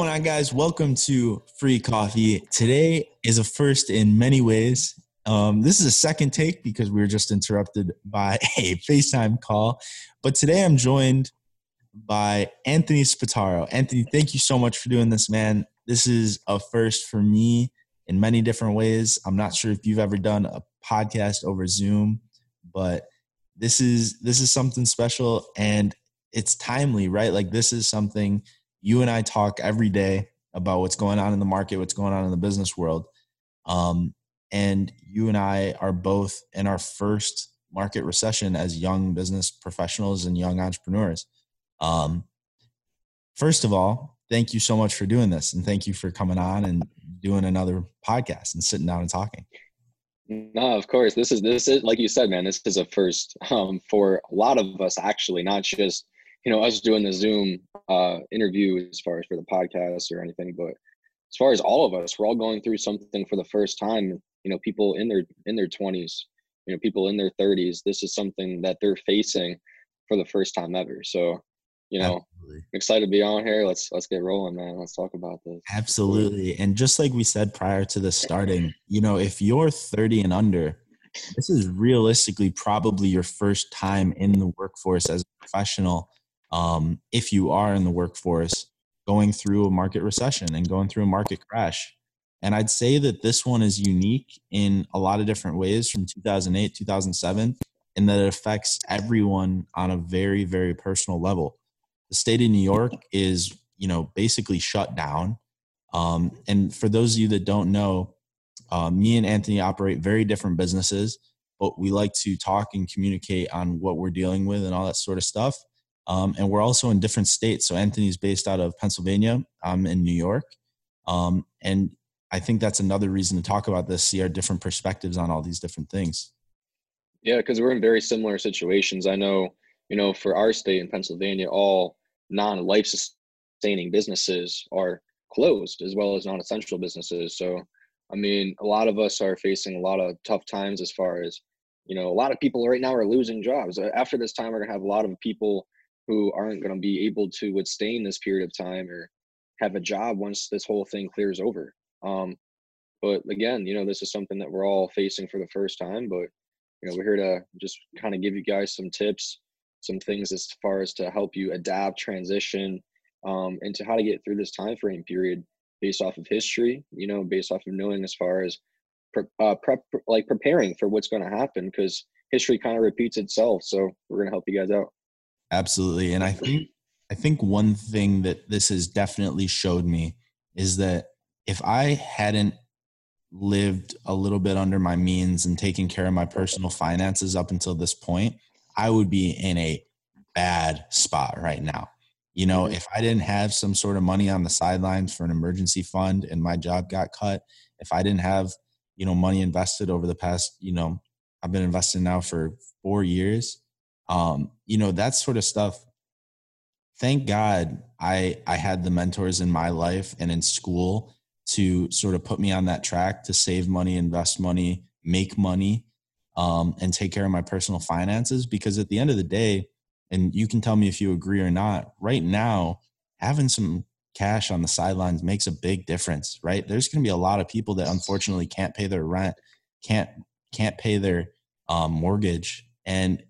Going on, guys? Welcome to Free Coffee. Today is a first in many ways. Um, this is a second take because we were just interrupted by a FaceTime call. But today I'm joined by Anthony Spataro. Anthony, thank you so much for doing this, man. This is a first for me in many different ways. I'm not sure if you've ever done a podcast over Zoom, but this is this is something special and it's timely, right? Like this is something you and I talk every day about what's going on in the market, what's going on in the business world. Um, and you and I are both in our first market recession as young business professionals and young entrepreneurs. Um, first of all, thank you so much for doing this, and thank you for coming on and doing another podcast and sitting down and talking. No, of course. This is this is like you said, man. This is a first um, for a lot of us, actually, not just you know us doing the zoom uh, interview as far as for the podcast or anything but as far as all of us we're all going through something for the first time you know people in their in their 20s you know people in their 30s this is something that they're facing for the first time ever. So you know absolutely. excited to be on here. Let's let's get rolling man. Let's talk about this. Absolutely. And just like we said prior to the starting you know if you're 30 and under this is realistically probably your first time in the workforce as a professional um, if you are in the workforce going through a market recession and going through a market crash. And I'd say that this one is unique in a lot of different ways from 2008, 2007, and that it affects everyone on a very, very personal level. The state of New York is, you know, basically shut down. Um, and for those of you that don't know, uh, me and Anthony operate very different businesses, but we like to talk and communicate on what we're dealing with and all that sort of stuff. Um, and we're also in different states. So Anthony's based out of Pennsylvania. I'm in New York. Um, and I think that's another reason to talk about this, see our different perspectives on all these different things. Yeah, because we're in very similar situations. I know, you know, for our state in Pennsylvania, all non life sustaining businesses are closed as well as non essential businesses. So, I mean, a lot of us are facing a lot of tough times as far as, you know, a lot of people right now are losing jobs. After this time, we're going to have a lot of people who aren't going to be able to withstand this period of time or have a job once this whole thing clears over. Um, but again, you know, this is something that we're all facing for the first time. But you know, we're here to just kind of give you guys some tips, some things as far as to help you adapt, transition, um, into how to get through this time frame period based off of history. You know, based off of knowing as far as pre- uh, prep, like preparing for what's going to happen because history kind of repeats itself. So we're going to help you guys out. Absolutely. And I think I think one thing that this has definitely showed me is that if I hadn't lived a little bit under my means and taken care of my personal finances up until this point, I would be in a bad spot right now. You know, mm-hmm. if I didn't have some sort of money on the sidelines for an emergency fund and my job got cut, if I didn't have, you know, money invested over the past, you know, I've been investing now for 4 years, um, you know that sort of stuff thank god i i had the mentors in my life and in school to sort of put me on that track to save money invest money make money um, and take care of my personal finances because at the end of the day and you can tell me if you agree or not right now having some cash on the sidelines makes a big difference right? There's going to be a lot of people that unfortunately can't pay their rent can't can't pay their um, mortgage and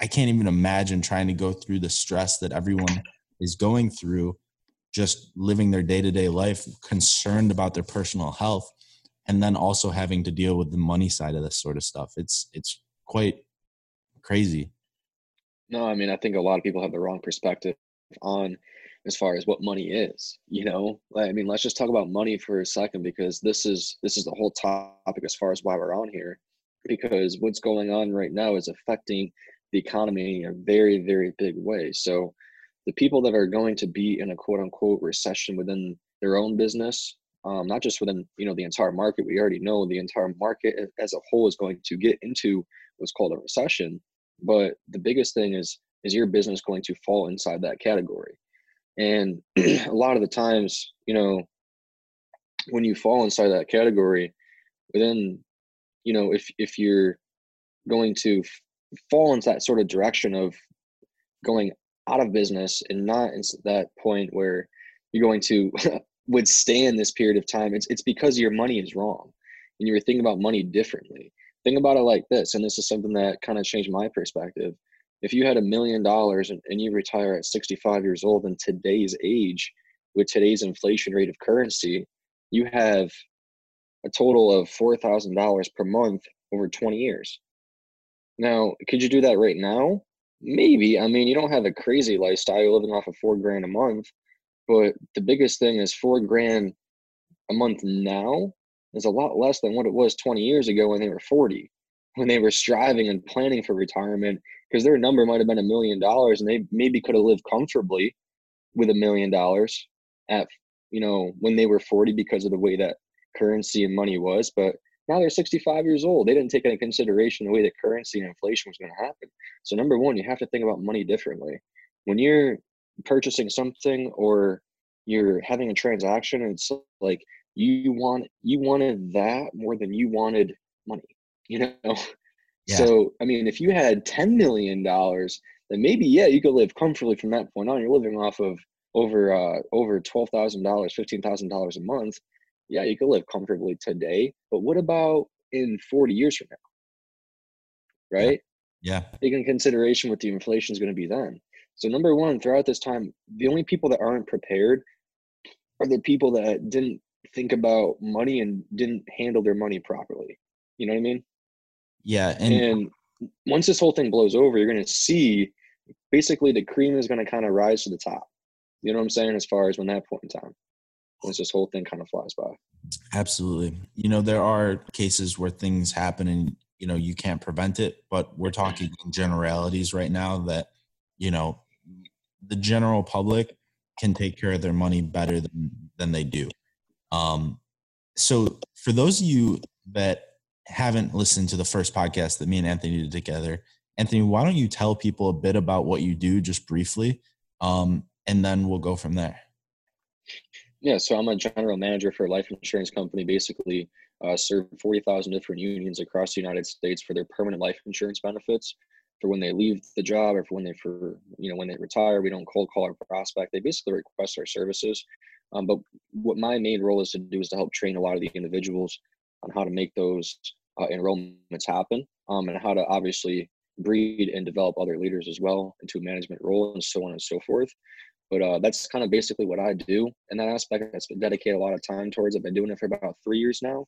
I can't even imagine trying to go through the stress that everyone is going through, just living their day to day life, concerned about their personal health, and then also having to deal with the money side of this sort of stuff. It's it's quite crazy. No, I mean I think a lot of people have the wrong perspective on as far as what money is. You know, I mean let's just talk about money for a second because this is this is the whole topic as far as why we're on here. Because what's going on right now is affecting the economy in a very, very big way. So the people that are going to be in a quote unquote recession within their own business, um, not just within you know the entire market, we already know the entire market as a whole is going to get into what's called a recession. But the biggest thing is is your business going to fall inside that category? And a lot of the times, you know, when you fall inside that category, within, you know, if if you're going to fall into that sort of direction of going out of business and not in that point where you're going to withstand this period of time. It's it's because your money is wrong, and you were thinking about money differently. Think about it like this, and this is something that kind of changed my perspective. If you had a million dollars and you retire at 65 years old in today's age, with today's inflation rate of currency, you have a total of $4,000 per month over 20 years. Now, could you do that right now? Maybe. I mean, you don't have a crazy lifestyle. You're living off of four grand a month. But the biggest thing is four grand a month now is a lot less than what it was 20 years ago when they were 40, when they were striving and planning for retirement, because their number might have been a million dollars and they maybe could have lived comfortably with a million dollars at, you know, when they were 40 because of the way that currency and money was. But now they're 65 years old. They didn't take into consideration the way that currency and inflation was going to happen. So, number one, you have to think about money differently. When you're purchasing something or you're having a transaction, it's like you want you wanted that more than you wanted money. You know. Yeah. So, I mean, if you had $10 million, then maybe, yeah, you could live comfortably from that point on. You're living off of over uh, over twelve thousand dollars, fifteen thousand dollars a month, yeah, you could live comfortably today. But what about in forty years from now? Right? Yeah. Taking consideration what the inflation is going to be then. So number one, throughout this time, the only people that aren't prepared are the people that didn't think about money and didn't handle their money properly. You know what I mean? Yeah. And, and once this whole thing blows over, you're going to see basically the cream is going to kind of rise to the top. You know what I'm saying? As far as when that point in time, once this whole thing kind of flies by. Absolutely. You know, there are cases where things happen and, you know, you can't prevent it, but we're talking generalities right now that, you know, the general public can take care of their money better than, than they do. Um, so for those of you that haven't listened to the first podcast that me and Anthony did together, Anthony, why don't you tell people a bit about what you do just briefly? Um, and then we'll go from there. Yeah, so I'm a general manager for a life insurance company. Basically, uh, serve 40,000 different unions across the United States for their permanent life insurance benefits for when they leave the job or for when they for you know when they retire. We don't cold call our prospect. They basically request our services. Um, but what my main role is to do is to help train a lot of the individuals on how to make those uh, enrollments happen um, and how to obviously breed and develop other leaders as well into a management role and so on and so forth. But uh, that's kind of basically what I do in that aspect. I dedicate a lot of time towards. I've been doing it for about three years now.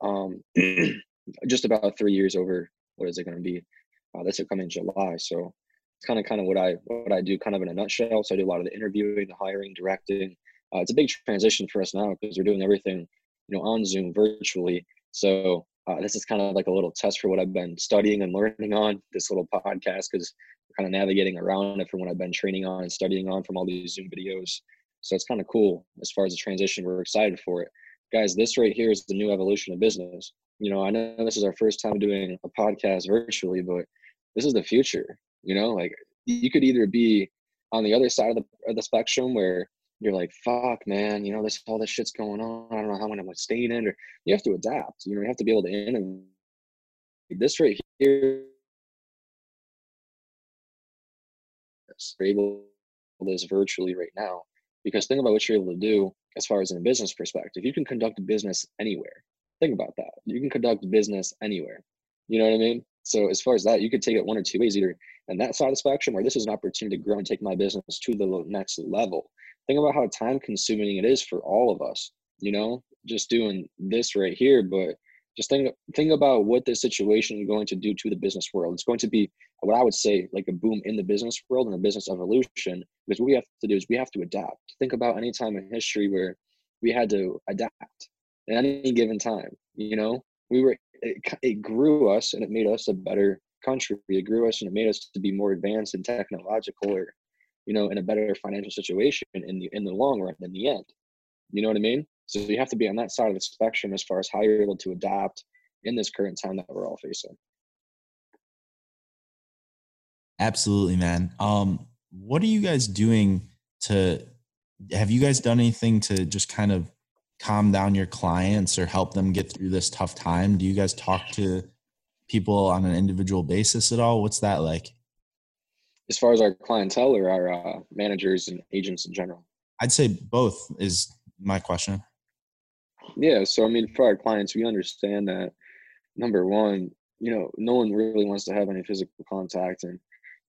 Um, just about three years over. What is it going to be? Uh, this will come in July. So it's kind of kind of what I what I do, kind of in a nutshell. So I do a lot of the interviewing, the hiring, directing. Uh, it's a big transition for us now because we're doing everything, you know, on Zoom virtually. So uh, this is kind of like a little test for what I've been studying and learning on this little podcast because kind of navigating around it from what I've been training on and studying on from all these Zoom videos. So it's kind of cool as far as the transition. We're excited for it. Guys, this right here is the new evolution of business. You know, I know this is our first time doing a podcast virtually, but this is the future. You know, like you could either be on the other side of the, of the spectrum where you're like, fuck, man, you know, this all this shit's going on. I don't know how I'm gonna stay in, or you have to adapt. You know, you have to be able to innovate. This right here business. You're able to do this virtually right now. Because think about what you're able to do as far as in a business perspective. You can conduct business anywhere. Think about that. You can conduct business anywhere. You know what I mean? So as far as that, you could take it one or two ways, either and that spectrum, or this is an opportunity to grow and take my business to the next level. Think about how time consuming it is for all of us, you know, just doing this right here, but just think think about what this situation is going to do to the business world. It's going to be what I would say like a boom in the business world and the business evolution. Because what we have to do is we have to adapt. Think about any time in history where we had to adapt at any given time. You know, we were it, it grew us and it made us a better country. It grew us and it made us to be more advanced and technological, or you know, in a better financial situation in the in the long run. In the end, you know what I mean? So you have to be on that side of the spectrum as far as how you're able to adapt in this current time that we're all facing. Absolutely, man. Um, what are you guys doing to have you guys done anything to just kind of calm down your clients or help them get through this tough time? Do you guys talk to people on an individual basis at all? What's that like? As far as our clientele or our uh, managers and agents in general? I'd say both is my question. Yeah. So, I mean, for our clients, we understand that number one, you know, no one really wants to have any physical contact. And,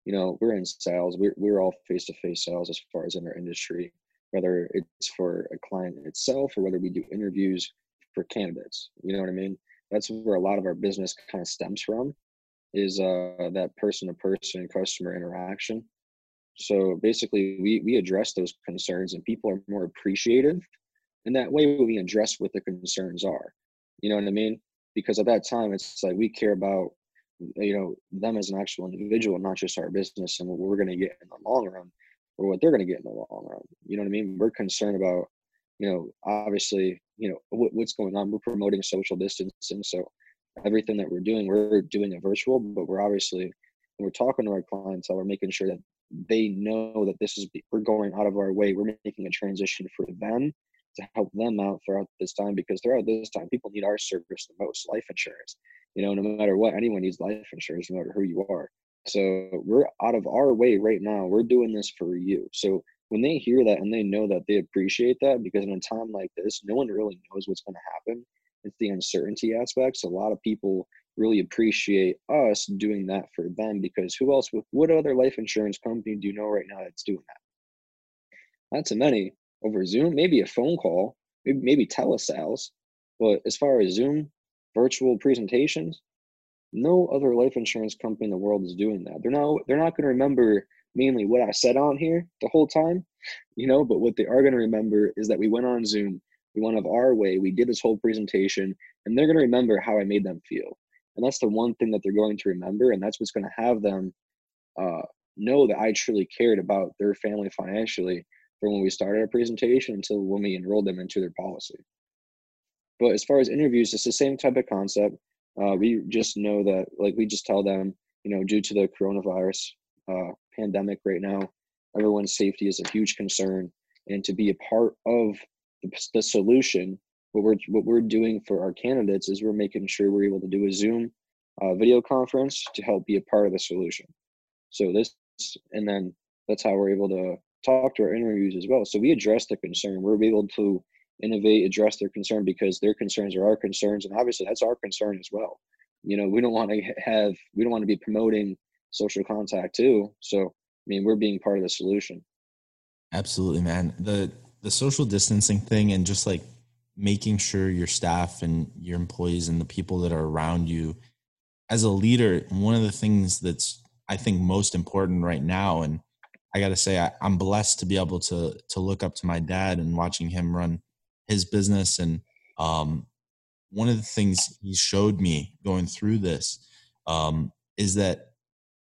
you know, we're in sales, we're, we're all face to face sales as far as in our industry, whether it's for a client itself or whether we do interviews for candidates. You know what I mean? That's where a lot of our business kind of stems from is uh, that person to person customer interaction. So basically, we, we address those concerns and people are more appreciative and that way we address what the concerns are. You know what I mean? Because at that time, it's like we care about you know them as an actual individual, not just our business and what we're going to get in the long run or what they're going to get in the long run. You know what I mean? We're concerned about you know obviously you know what, what's going on. We're promoting social distancing, so everything that we're doing, we're doing it virtual, but we're obviously when we're talking to our clientele, we're making sure that they know that this is we're going out of our way. We're making a transition for them to help them out throughout this time because throughout this time people need our service the most life insurance. You know no matter what anyone needs life insurance no matter who you are. So we're out of our way right now. We're doing this for you. So when they hear that and they know that they appreciate that because in a time like this no one really knows what's going to happen. It's the uncertainty aspects. A lot of people really appreciate us doing that for them because who else what other life insurance company do you know right now that's doing that? Not to many over Zoom, maybe a phone call, maybe, maybe telesales. But as far as Zoom, virtual presentations, no other life insurance company in the world is doing that. They're not they're not going to remember mainly what I said on here the whole time, you know, but what they are going to remember is that we went on Zoom, we went of our way, we did this whole presentation, and they're going to remember how I made them feel. And that's the one thing that they're going to remember, and that's what's going to have them uh, know that I truly cared about their family financially from when we started our presentation until when we enrolled them into their policy. But as far as interviews, it's the same type of concept. Uh, we just know that, like, we just tell them, you know, due to the coronavirus uh, pandemic right now, everyone's safety is a huge concern, and to be a part of the, the solution, what we're what we're doing for our candidates is we're making sure we're able to do a Zoom uh, video conference to help be a part of the solution. So this, and then that's how we're able to talk to our interviews as well. So we address the concern. We're able to innovate, address their concern because their concerns are our concerns, and obviously that's our concern as well. You know, we don't want to have, we don't want to be promoting social contact too. So I mean, we're being part of the solution. Absolutely, man. The the social distancing thing and just like making sure your staff and your employees and the people that are around you as a leader, one of the things that's I think most important right now and I got to say I, am blessed to be able to to look up to my dad and watching him run his business. And um, one of the things he showed me going through this um, is that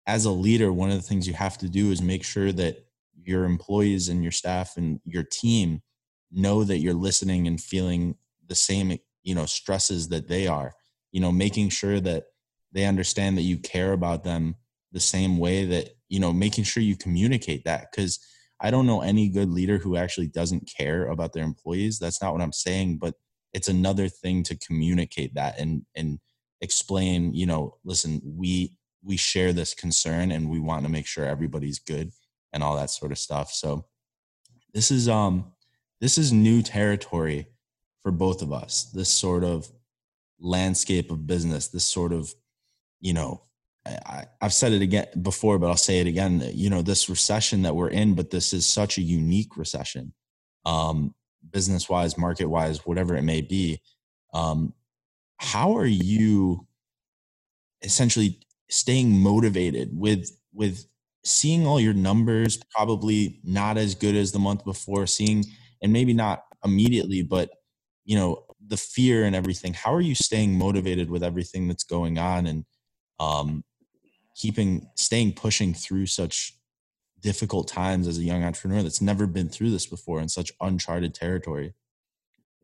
as a leader, one of the things you have to do is make sure that your employees and your staff and your team know that you're listening and feeling the same you know stresses that they are you know making sure that they understand that you care about them the same way that you know making sure you communicate that because i don't know any good leader who actually doesn't care about their employees that's not what i'm saying but it's another thing to communicate that and and explain you know listen we we share this concern and we want to make sure everybody's good and all that sort of stuff so this is um this is new territory for both of us this sort of landscape of business this sort of you know I, have said it again before, but I'll say it again. You know, this recession that we're in, but this is such a unique recession, um, business wise, market wise, whatever it may be. Um, how are you essentially staying motivated with with seeing all your numbers probably not as good as the month before, seeing and maybe not immediately, but you know the fear and everything. How are you staying motivated with everything that's going on and um, keeping staying pushing through such difficult times as a young entrepreneur that's never been through this before in such uncharted territory.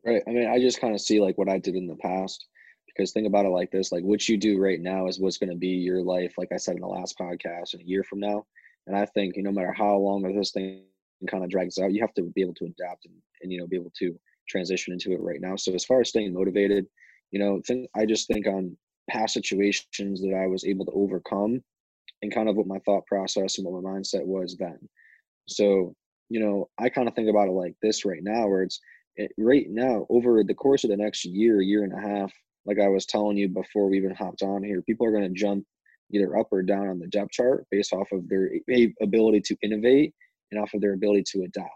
Right i mean i just kind of see like what i did in the past because think about it like this like what you do right now is what's going to be your life like i said in the last podcast in a year from now. And i think you know, no matter how long this thing kind of drags out you have to be able to adapt and, and you know be able to transition into it right now. So as far as staying motivated you know think i just think on past situations that I was able to overcome and kind of what my thought process and what my mindset was then. So you know, I kind of think about it like this right now, where it's it, right now over the course of the next year, year and a half, like I was telling you before we even hopped on here, people are going to jump either up or down on the depth chart based off of their ability to innovate and off of their ability to adapt.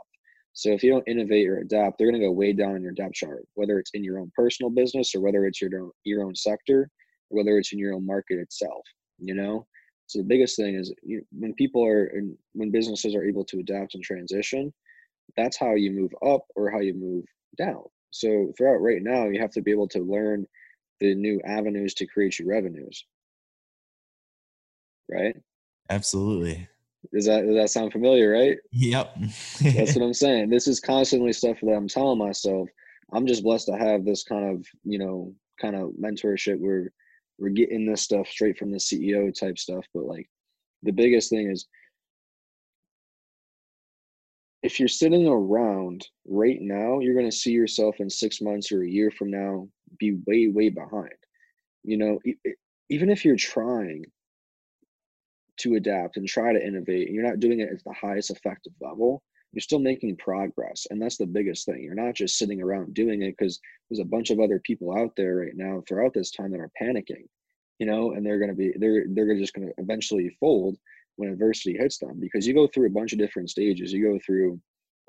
So if you don't innovate or adapt, they're going to go way down in your depth chart, whether it's in your own personal business or whether it's your own, your own sector, or whether it's in your own market itself. You know, so the biggest thing is you, when people are when businesses are able to adapt and transition, that's how you move up or how you move down. So throughout right now, you have to be able to learn the new avenues to create your revenues. Right? Absolutely. Does that does that sound familiar, right? Yep. That's what I'm saying. This is constantly stuff that I'm telling myself. I'm just blessed to have this kind of, you know, kind of mentorship where we're getting this stuff straight from the CEO type stuff. But like the biggest thing is if you're sitting around right now, you're going to see yourself in six months or a year from now be way, way behind. You know, even if you're trying to adapt and try to innovate, you're not doing it at the highest effective level, you're still making progress. And that's the biggest thing. You're not just sitting around doing it because there's a bunch of other people out there right now throughout this time that are panicking, you know, and they're going to be, they're, they're just going to eventually fold when adversity hits them because you go through a bunch of different stages. You go through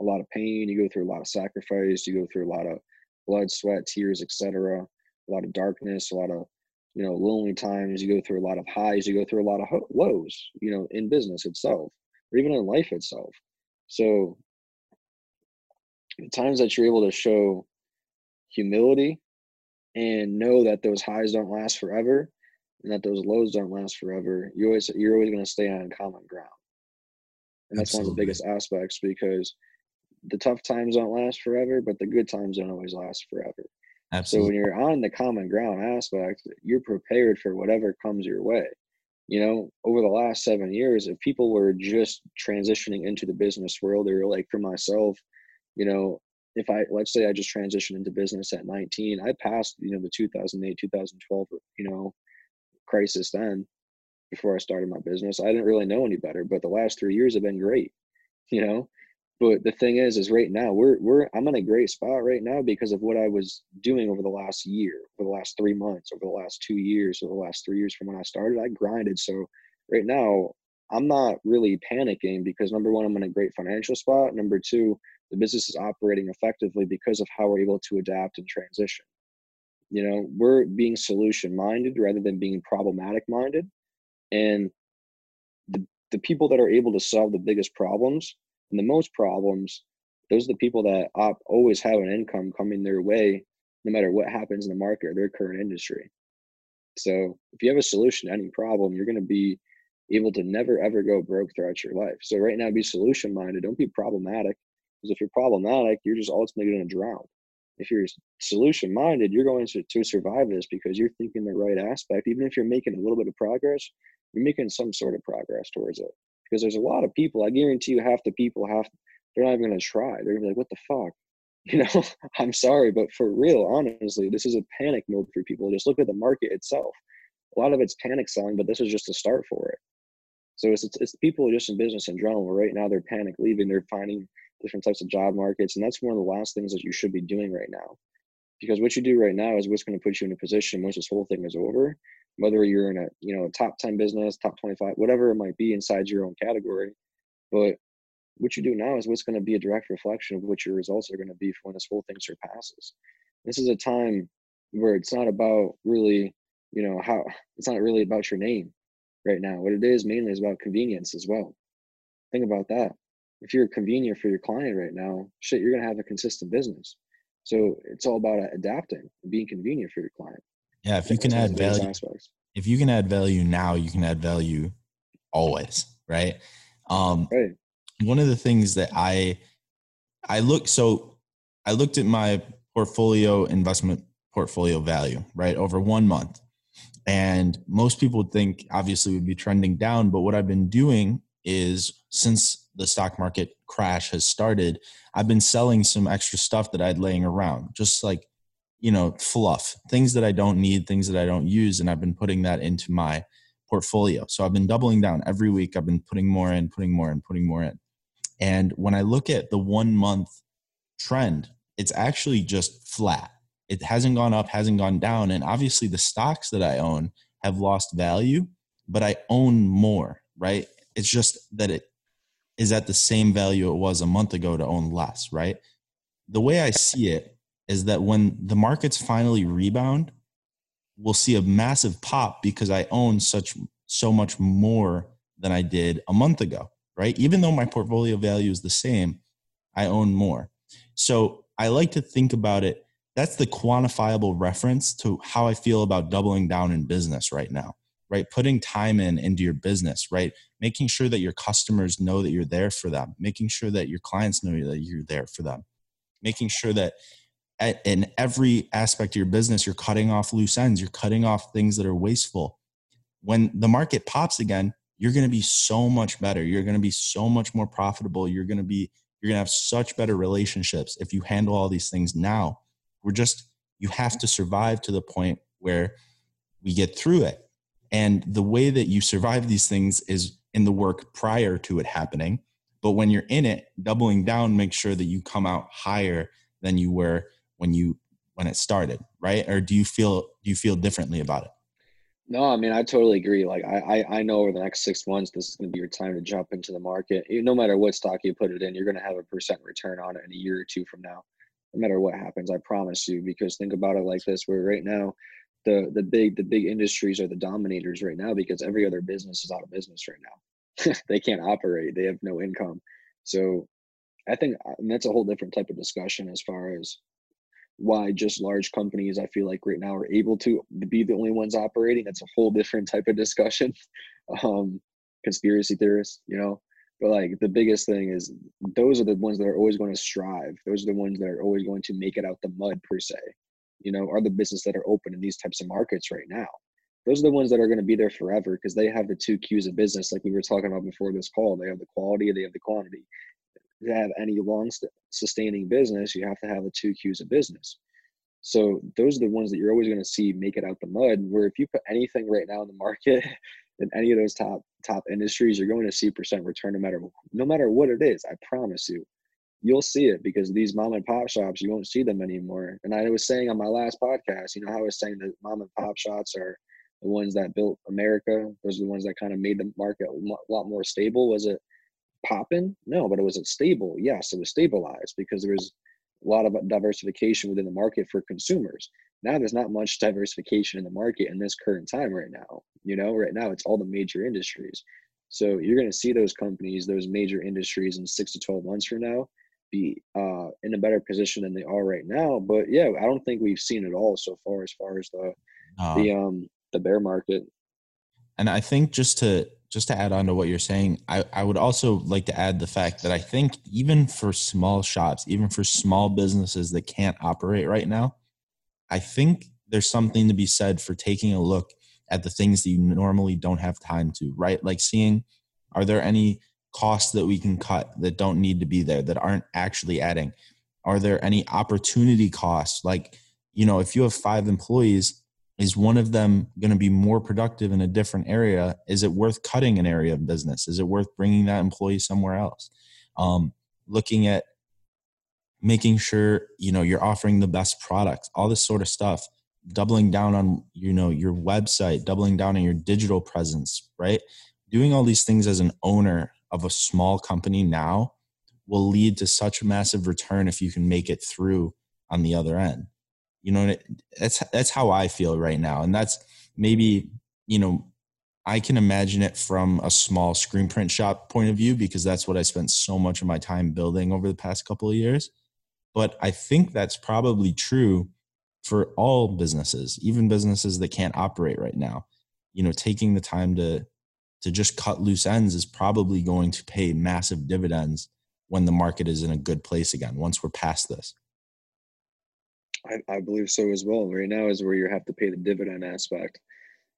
a lot of pain, you go through a lot of sacrifice, you go through a lot of blood, sweat, tears, etc. A lot of darkness, a lot of you know lonely times. You go through a lot of highs, you go through a lot of lows. You know, in business itself, or even in life itself. So the times that you're able to show humility and know that those highs don't last forever and that those lows don't last forever, you always you're always going to stay on common ground. And that's Absolutely. one of the biggest aspects because the tough times don't last forever, but the good times don't always last forever. Absolutely. So when you're on the common ground aspect, you're prepared for whatever comes your way. You know, over the last seven years, if people were just transitioning into the business world, or like for myself, you know, if I let's say I just transitioned into business at 19, I passed, you know, the 2008, 2012, you know, crisis then before I started my business. I didn't really know any better, but the last three years have been great, you know. But the thing is, is right now we're we're I'm in a great spot right now because of what I was doing over the last year, over the last three months, over the last two years, over the last three years from when I started. I grinded. So right now I'm not really panicking because number one, I'm in a great financial spot. Number two, the business is operating effectively because of how we're able to adapt and transition. You know, we're being solution minded rather than being problematic minded. And the, the people that are able to solve the biggest problems and the most problems, those are the people that op- always have an income coming their way, no matter what happens in the market or their current industry. So if you have a solution to any problem, you're going to be able to never ever go broke throughout your life. So right now, be solution minded. Don't be problematic. Because if you're problematic, you're just ultimately going to drown. If you're solution minded, you're going to, to survive this because you're thinking the right aspect. Even if you're making a little bit of progress, you're making some sort of progress towards it because there's a lot of people. I guarantee you, half the people have they're not even to try. They're to be like, "What the fuck." You know, I'm sorry, but for real, honestly, this is a panic mode for people. Just look at the market itself. A lot of it's panic selling, but this is just a start for it. So it's, it's, it's people just in business in general. Right now they're panic leaving. They're finding different types of job markets, and that's one of the last things that you should be doing right now. Because what you do right now is what's going to put you in a position once this whole thing is over whether you're in a you know a top 10 business top 25 whatever it might be inside your own category. But what you do now is what's going to be a direct reflection of what your results are going to be for when this whole thing surpasses. This is a time where it's not about really you know how it's not really about your name right now. What it is mainly is about convenience as well. Think about that. If you're convenient for your client right now shit you're going to have a consistent business. So it's all about adapting being convenient for your client yeah, if you can add value, if you can add value now, you can add value always, right? Um, right. One of the things that I I look so I looked at my portfolio investment portfolio value right over one month, and most people would think obviously would be trending down, but what I've been doing is since the stock market crash has started, I've been selling some extra stuff that I'd laying around, just like you know fluff things that i don't need things that i don't use and i've been putting that into my portfolio so i've been doubling down every week i've been putting more in putting more in putting more in And when I look at the one month trend, it's actually just flat. It hasn't gone up, hasn't gone down. And obviously, the stocks that I own have lost value, but I own more, right? It's just that it is at the same value it was a month ago to own less, right? The way I see it is that when the markets finally rebound, we'll see a massive pop because I own such so much more than I did a month ago, right? Even though my portfolio value is the same, I own more. So I like to think about it. That's the quantifiable reference to how I feel about doubling down in business right now, right? Putting time in into your business, right? Making sure that your customers know that you're there for them, making sure that your clients know that you're there for them, making sure that in every aspect of your business, you're cutting off loose ends, you're cutting off things that are wasteful. When the market pops again, you're going to be so much better. You're going to be so much more profitable. You're going to be you're going to have such better relationships if you handle all these things now. We're just you have to survive to the point where we get through it. And the way that you survive these things is in the work prior to it happening. But when you're in it, doubling down, make sure that you come out higher than you were when you when it started, right? Or do you feel do you feel differently about it? No, I mean I totally agree. Like I, I, I know over the next six months this is going to be your time to jump into the market. No matter what stock you put it in, you're going to have a percent return on it in a year or two from now. No matter what happens, I promise you. Because think about it like this: where right now, the the big the big industries are the dominators right now because every other business is out of business right now. they can't operate. They have no income. So I think that's a whole different type of discussion as far as why just large companies I feel like right now are able to be the only ones operating. That's a whole different type of discussion. Um, conspiracy theorists, you know. But like the biggest thing is those are the ones that are always going to strive. Those are the ones that are always going to make it out the mud per se. You know, are the business that are open in these types of markets right now. Those are the ones that are going to be there forever because they have the two Q's of business, like we were talking about before this call. They have the quality, they have the quantity to have any long sustaining business, you have to have the two Q's of business. So those are the ones that you're always going to see make it out the mud. Where if you put anything right now in the market in any of those top top industries, you're going to see percent return no matter no matter what it is. I promise you, you'll see it because these mom and pop shops you won't see them anymore. And I was saying on my last podcast, you know how I was saying that mom and pop shops are the ones that built America. Those are the ones that kind of made the market a lot more stable. Was it popping? No, but it was stable? Yes, it was stabilized because there was a lot of diversification within the market for consumers. Now there's not much diversification in the market in this current time right now. You know, right now it's all the major industries. So you're going to see those companies, those major industries in six to 12 months from now be uh, in a better position than they are right now. But yeah, I don't think we've seen it all so far as far as the, uh, the, um, the bear market. And I think just to just to add on to what you're saying, I, I would also like to add the fact that I think even for small shops, even for small businesses that can't operate right now, I think there's something to be said for taking a look at the things that you normally don't have time to, right? Like seeing are there any costs that we can cut that don't need to be there that aren't actually adding? Are there any opportunity costs? Like, you know, if you have five employees, is one of them going to be more productive in a different area? Is it worth cutting an area of business? Is it worth bringing that employee somewhere else? Um, looking at making sure you know you're offering the best products all this sort of stuff doubling down on you know your website doubling down on your digital presence right? Doing all these things as an owner of a small company now will lead to such a massive return if you can make it through on the other end you know, that's that's how I feel right now, and that's maybe you know I can imagine it from a small screen print shop point of view because that's what I spent so much of my time building over the past couple of years. But I think that's probably true for all businesses, even businesses that can't operate right now. You know, taking the time to to just cut loose ends is probably going to pay massive dividends when the market is in a good place again once we're past this. I, I believe so as well. Right now is where you have to pay the dividend aspect.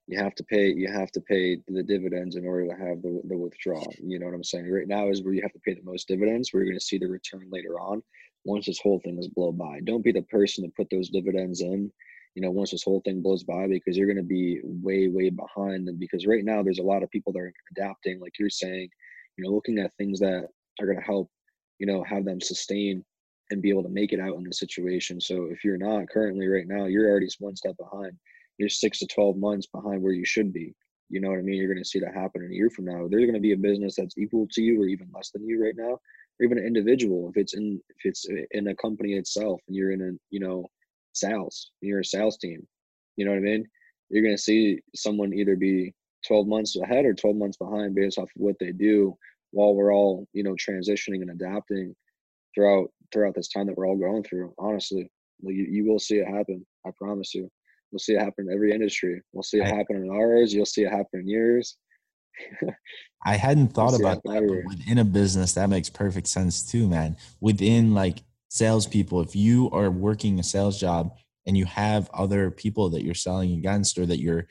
You have to pay you have to pay the dividends in order to have the, the withdrawal. You know what I'm saying? Right now is where you have to pay the most dividends. We're going to see the return later on once this whole thing is blown by. Don't be the person to put those dividends in, you know, once this whole thing blows by because you're going to be way, way behind them. Because right now there's a lot of people that are adapting, like you're saying, you know, looking at things that are going to help, you know, have them sustain and be able to make it out in the situation. So if you're not currently right now, you're already one step behind. You're six to 12 months behind where you should be. You know what I mean? You're going to see that happen in a year from now. There's going to be a business that's equal to you or even less than you right now, or even an individual. If it's in, if it's in a company itself and you're in a, you know, sales, you're a sales team, you know what I mean? You're going to see someone either be 12 months ahead or 12 months behind based off of what they do while we're all, you know, transitioning and adapting throughout throughout this time that we're all going through. Honestly, you, you will see it happen. I promise you. We'll see it happen in every industry. We'll see it happen in ours. You'll see it happen in yours. I hadn't thought we'll about that, within a business, that makes perfect sense too, man. Within like salespeople, if you are working a sales job and you have other people that you're selling against or that your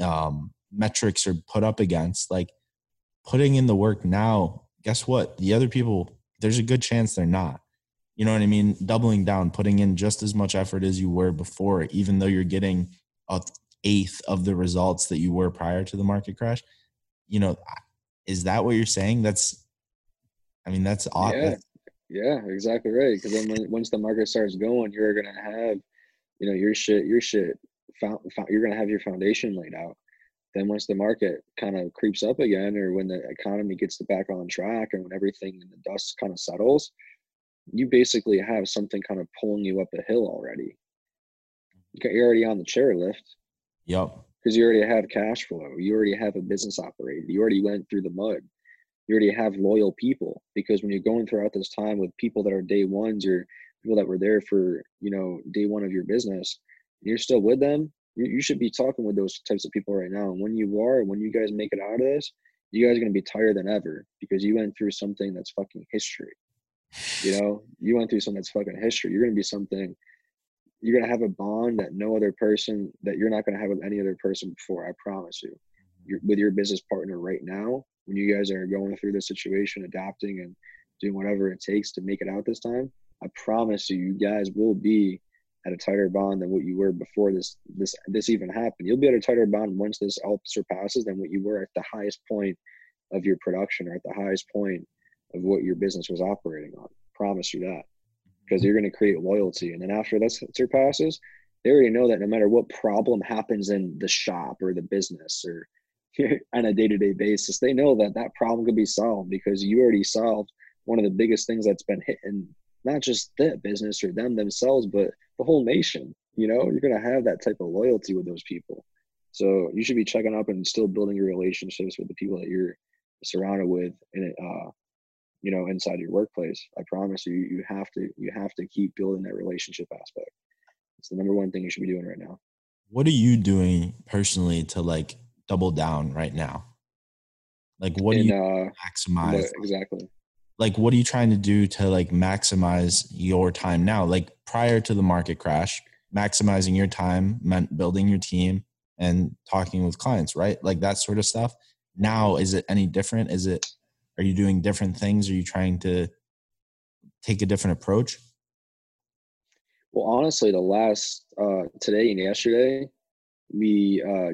um, metrics are put up against, like putting in the work now, guess what? The other people there's a good chance they're not. You know what I mean? Doubling down, putting in just as much effort as you were before, even though you're getting a eighth of the results that you were prior to the market crash. You know, is that what you're saying? That's, I mean, that's awesome. Yeah, yeah, exactly right. Because then when, once the market starts going, you're gonna have, you know, your shit, your shit, found, found, you're gonna have your foundation laid out then once the market kind of creeps up again or when the economy gets back on track and when everything in the dust kind of settles you basically have something kind of pulling you up a hill already you're already on the chairlift yep because you already have cash flow you already have a business operated you already went through the mud you already have loyal people because when you're going throughout this time with people that are day ones or people that were there for you know day one of your business you're still with them you, you should be talking with those types of people right now. And when you are, when you guys make it out of this, you guys are gonna be tired than ever because you went through something that's fucking history. You know, you went through something that's fucking history. You're gonna be something. You're gonna have a bond that no other person that you're not gonna have with any other person before. I promise you. Mm-hmm. You're, with your business partner right now, when you guys are going through this situation, adapting and doing whatever it takes to make it out this time, I promise you, you guys will be at a tighter bond than what you were before this this this even happened. You'll be at a tighter bond once this all surpasses than what you were at the highest point of your production or at the highest point of what your business was operating on. Promise you that. Because you're going to create loyalty. And then after that surpasses, they already know that no matter what problem happens in the shop or the business or on a day-to-day basis, they know that that problem could be solved because you already solved one of the biggest things that's been hitting not just that business or them themselves, but the whole nation. You know, you're gonna have that type of loyalty with those people. So you should be checking up and still building your relationships with the people that you're surrounded with and uh you know inside your workplace i promise you you have to you have to keep building that relationship aspect. It's the number one thing you should be doing right now. What are you doing personally to like double down right now? Like what do you uh, maximize what, exactly. Like what are you trying to do to like maximize your time now? Like prior to the market crash maximizing your time meant building your team and talking with clients right? Like that sort of stuff. Now is it any different? Is it are you doing different things are you trying to take a different approach well honestly the last uh today and yesterday we uh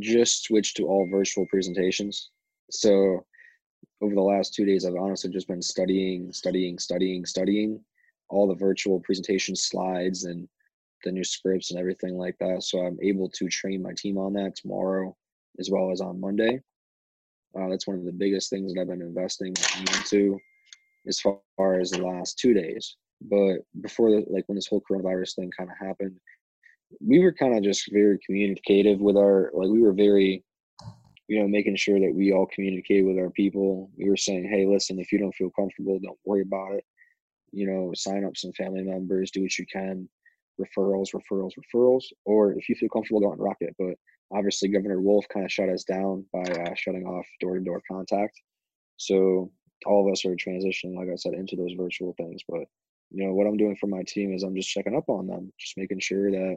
just switched to all virtual presentations so over the last two days, I've honestly just been studying, studying, studying, studying all the virtual presentation slides and the new scripts and everything like that. So I'm able to train my team on that tomorrow as well as on Monday. Uh, that's one of the biggest things that I've been investing into as far as the last two days. But before, like when this whole coronavirus thing kind of happened, we were kind of just very communicative with our, like we were very you know, making sure that we all communicate with our people. We were saying, hey, listen, if you don't feel comfortable, don't worry about it. You know, sign up some family members, do what you can, referrals, referrals, referrals. Or if you feel comfortable, go and rock it. But obviously, Governor Wolf kind of shut us down by uh, shutting off door to door contact. So all of us are transitioning, like I said, into those virtual things. But you know, what I'm doing for my team is I'm just checking up on them, just making sure that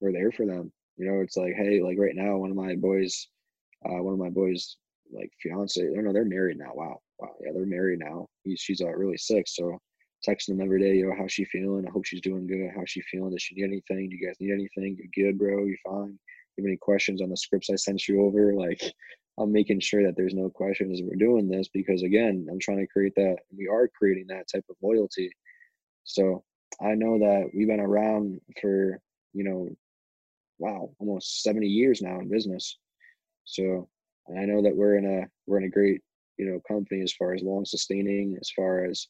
we're there for them. You know, it's like, hey, like right now, one of my boys uh, one of my boys like fiance oh no they're married now wow wow yeah they're married now He's, she's uh, really sick so texting them every day yo how's she feeling? I hope she's doing good. How's she feeling? Does she need anything? Do you guys need anything? You're good bro? You're fine? You have any questions on the scripts i sent you over? Like I'm making sure that there's no questions we're doing this because again, I'm trying to create that we are creating that type of loyalty. So I know that we've been around for, you know, wow, almost 70 years now in business. So I know that we're in a we're in a great, you know, company as far as long sustaining, as far as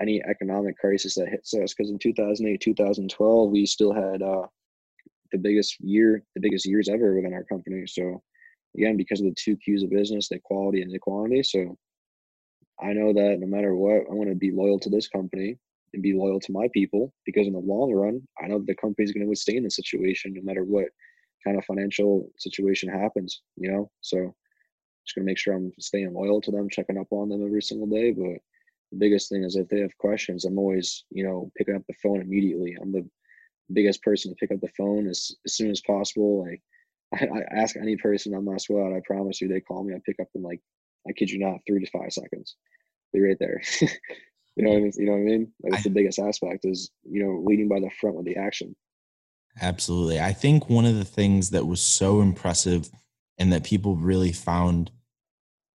any economic crisis that hits us. Because in 2008, 2012, we still had uh, the biggest year, the biggest years ever within our company. So again, because of the two Q's of business, the quality and the quantity. So I know that no matter what, I want to be loyal to this company and be loyal to my people because in the long run, I know that the company is going to withstand the situation no matter what kind of financial situation happens, you know? So just going to make sure I'm staying loyal to them, checking up on them every single day. But the biggest thing is if they have questions, I'm always, you know, picking up the phone immediately. I'm the biggest person to pick up the phone as, as soon as possible. Like I, I ask any person on my squad, I promise you, they call me, I pick up in like, I kid you not, three to five seconds. Be right there. you know what I mean? You know what I mean? Like I, the biggest aspect is, you know, leading by the front with the action. Absolutely. I think one of the things that was so impressive and that people really found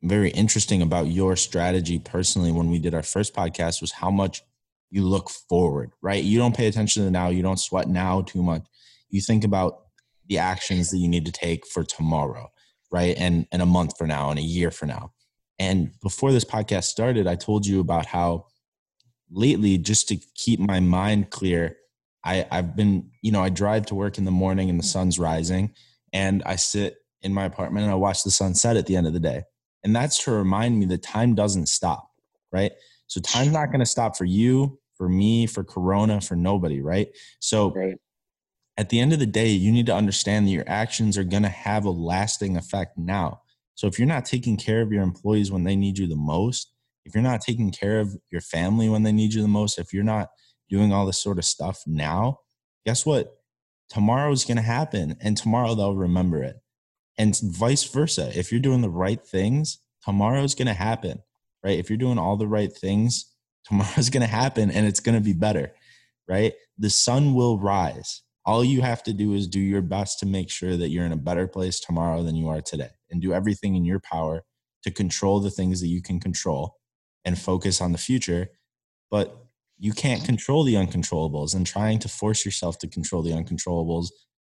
very interesting about your strategy personally when we did our first podcast was how much you look forward, right? You don't pay attention to now, you don't sweat now too much. You think about the actions that you need to take for tomorrow, right? And and a month from now and a year from now. And before this podcast started, I told you about how lately, just to keep my mind clear, I, I've been, you know, I drive to work in the morning and the sun's rising, and I sit in my apartment and I watch the sun set at the end of the day. And that's to remind me that time doesn't stop, right? So time's not going to stop for you, for me, for Corona, for nobody, right? So right at the end of the day, you need to understand that your actions are going to have a lasting effect now. So if you're not taking care of your employees when they need you the most, if you're not taking care of your family when they need you the most, if you're not doing all this sort of stuff now, guess what? Tomorrow is going to happen and tomorrow they'll remember it. And vice versa. If you're doing the right things, tomorrow is going to happen, right? If you're doing all the right things, tomorrow is going to happen and it's going to be better, right? The sun will rise all you have to do is do your best to make sure that you're in a better place tomorrow than you are today and do everything in your power to control the things that you can control and focus on the future. But you can't control the uncontrollables, and trying to force yourself to control the uncontrollables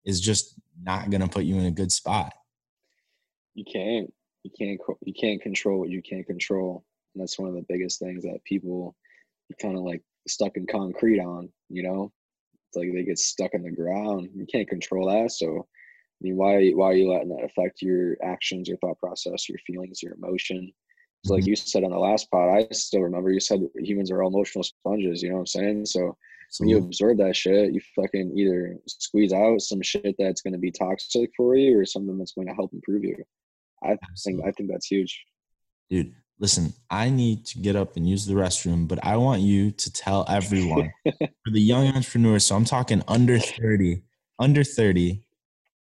is just not going to put you in a good spot. You can't. You can't. You can't control what you can't control. And that's one of the biggest things that people kind of like stuck in concrete on. You know, it's like they get stuck in the ground. You can't control that. So, I mean, why why are you letting that affect your actions, your thought process, your feelings, your emotion? It's like mm-hmm. you said on the last pod, I still remember you said humans are all emotional sponges. You know what I'm saying? So when you absorb that shit, you fucking either squeeze out some shit that's going to be toxic for you, or something that's going to help improve you. I think I think that's huge, dude listen, I need to get up and use the restroom, but I want you to tell everyone for the young entrepreneurs. So I'm talking under 30, under 30.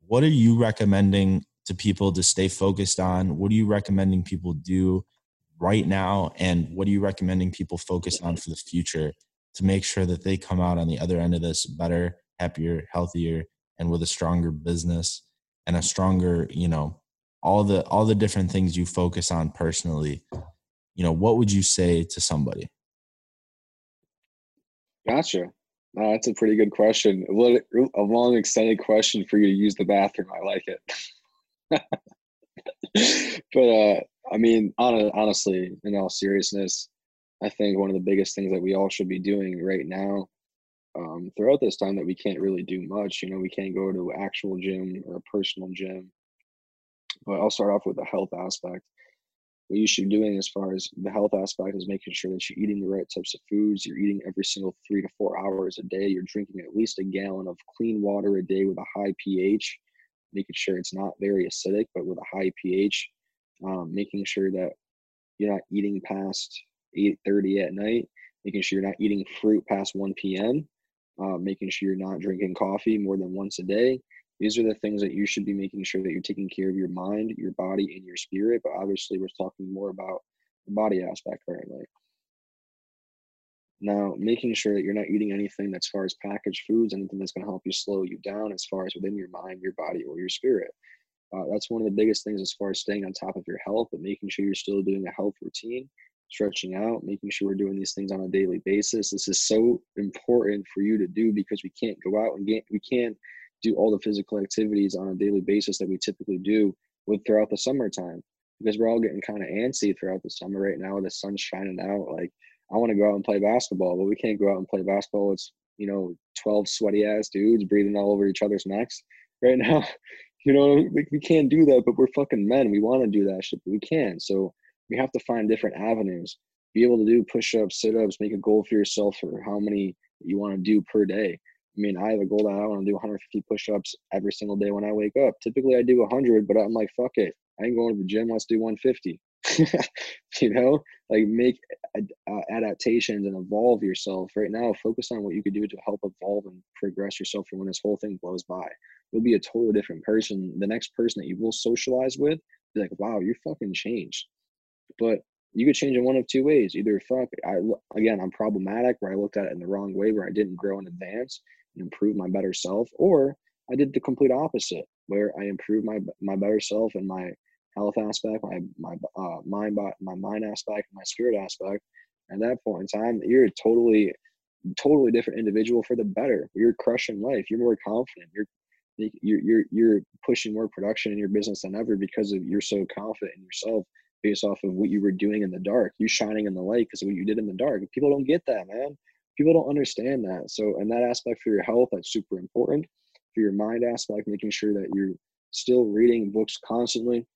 What are you recommending to people to stay focused on? What are you recommending people do right now? And what are you recommending people focus on for the future to make sure that they come out on the other end of this better, happier, healthier, and with a stronger business and a stronger, you know, all the all the different things you focus on personally you know what would you say to somebody? Gotcha. Uh, that's a pretty good question. A long extended question for you to use the bathroom. I like it. But uh i mean on, honestly in all seriousness i think one of the biggest things that we all should be doing right now um, throughout this time that we can't really do much you know we can't go to actual gym or a personal gym but I'll start off with the health aspect. What you should be doing as far as the health aspect is making sure that you're eating the right types of foods. You're eating every single three to four hours a day. You're drinking at least a gallon of clean water a day with a high pH, making sure it's not very acidic, but with a high pH. Um, making sure that you're not eating past 8.30 at night, making sure you're not eating fruit past 1 p.m., uh, making sure you're not drinking coffee more than once a day, these are the things that you should be making sure that you're taking care of your mind, your body, and your spirit. But obviously, we're talking more about the body aspect currently. Now, making sure that you're not eating anything that's far as packaged foods, anything that's going to help you slow you down as far as within your mind, your body, or your spirit. Uh, that's one of the biggest things as far as staying on top of your health, but making sure you're still doing a health routine, stretching out, making sure we're doing these things on a daily basis. This is so important for you to do because we can't go out and get, we can't do all the physical activities on a daily basis that we typically do with throughout the summertime because we're all getting kind of antsy throughout the summer right now. The sun's shining out. Like I want to go out and play basketball, but we can't go out and play basketball. It's you know, 12 sweaty ass dudes breathing all over each other's necks right now. You know, we, we can't do that, but we're fucking men. We want to do that shit, but we can't. So we have to find different avenues. Be able to do push ups, sit ups, make a goal for yourself for how many you want to do per day. I mean, I have a goal that I want to do 150 push ups every single day when I wake up. Typically, I do 100, but I'm like, fuck it. I ain't going to the gym. Let's do 150. you know, like make uh, adaptations and evolve yourself. Right now, focus on what you could do to help evolve and progress yourself for when this whole thing blows by. You'll be a totally different person. The next person that you will socialize with, be like, wow, you fucking changed. But you could change in one of two ways. Either fuck, I again, I'm problematic where I looked at it in the wrong way, where I didn't grow and advance improve my better self, or I did the complete opposite, where I improved my my better self and my health aspect, my my uh, mind, my mind aspect, my spirit aspect. At that point in time, you're a totally, totally different individual for the better. You're crushing life. You're more confident. You're you're you're you're pushing more production in your business than ever because of you're so confident in yourself based off of what you were doing in the dark. You're shining in the light because of what you did in the dark. People don't get that, man. People don't understand that. So, in that aspect for your health, that's super important. For your mind aspect, making sure that you're still reading books constantly,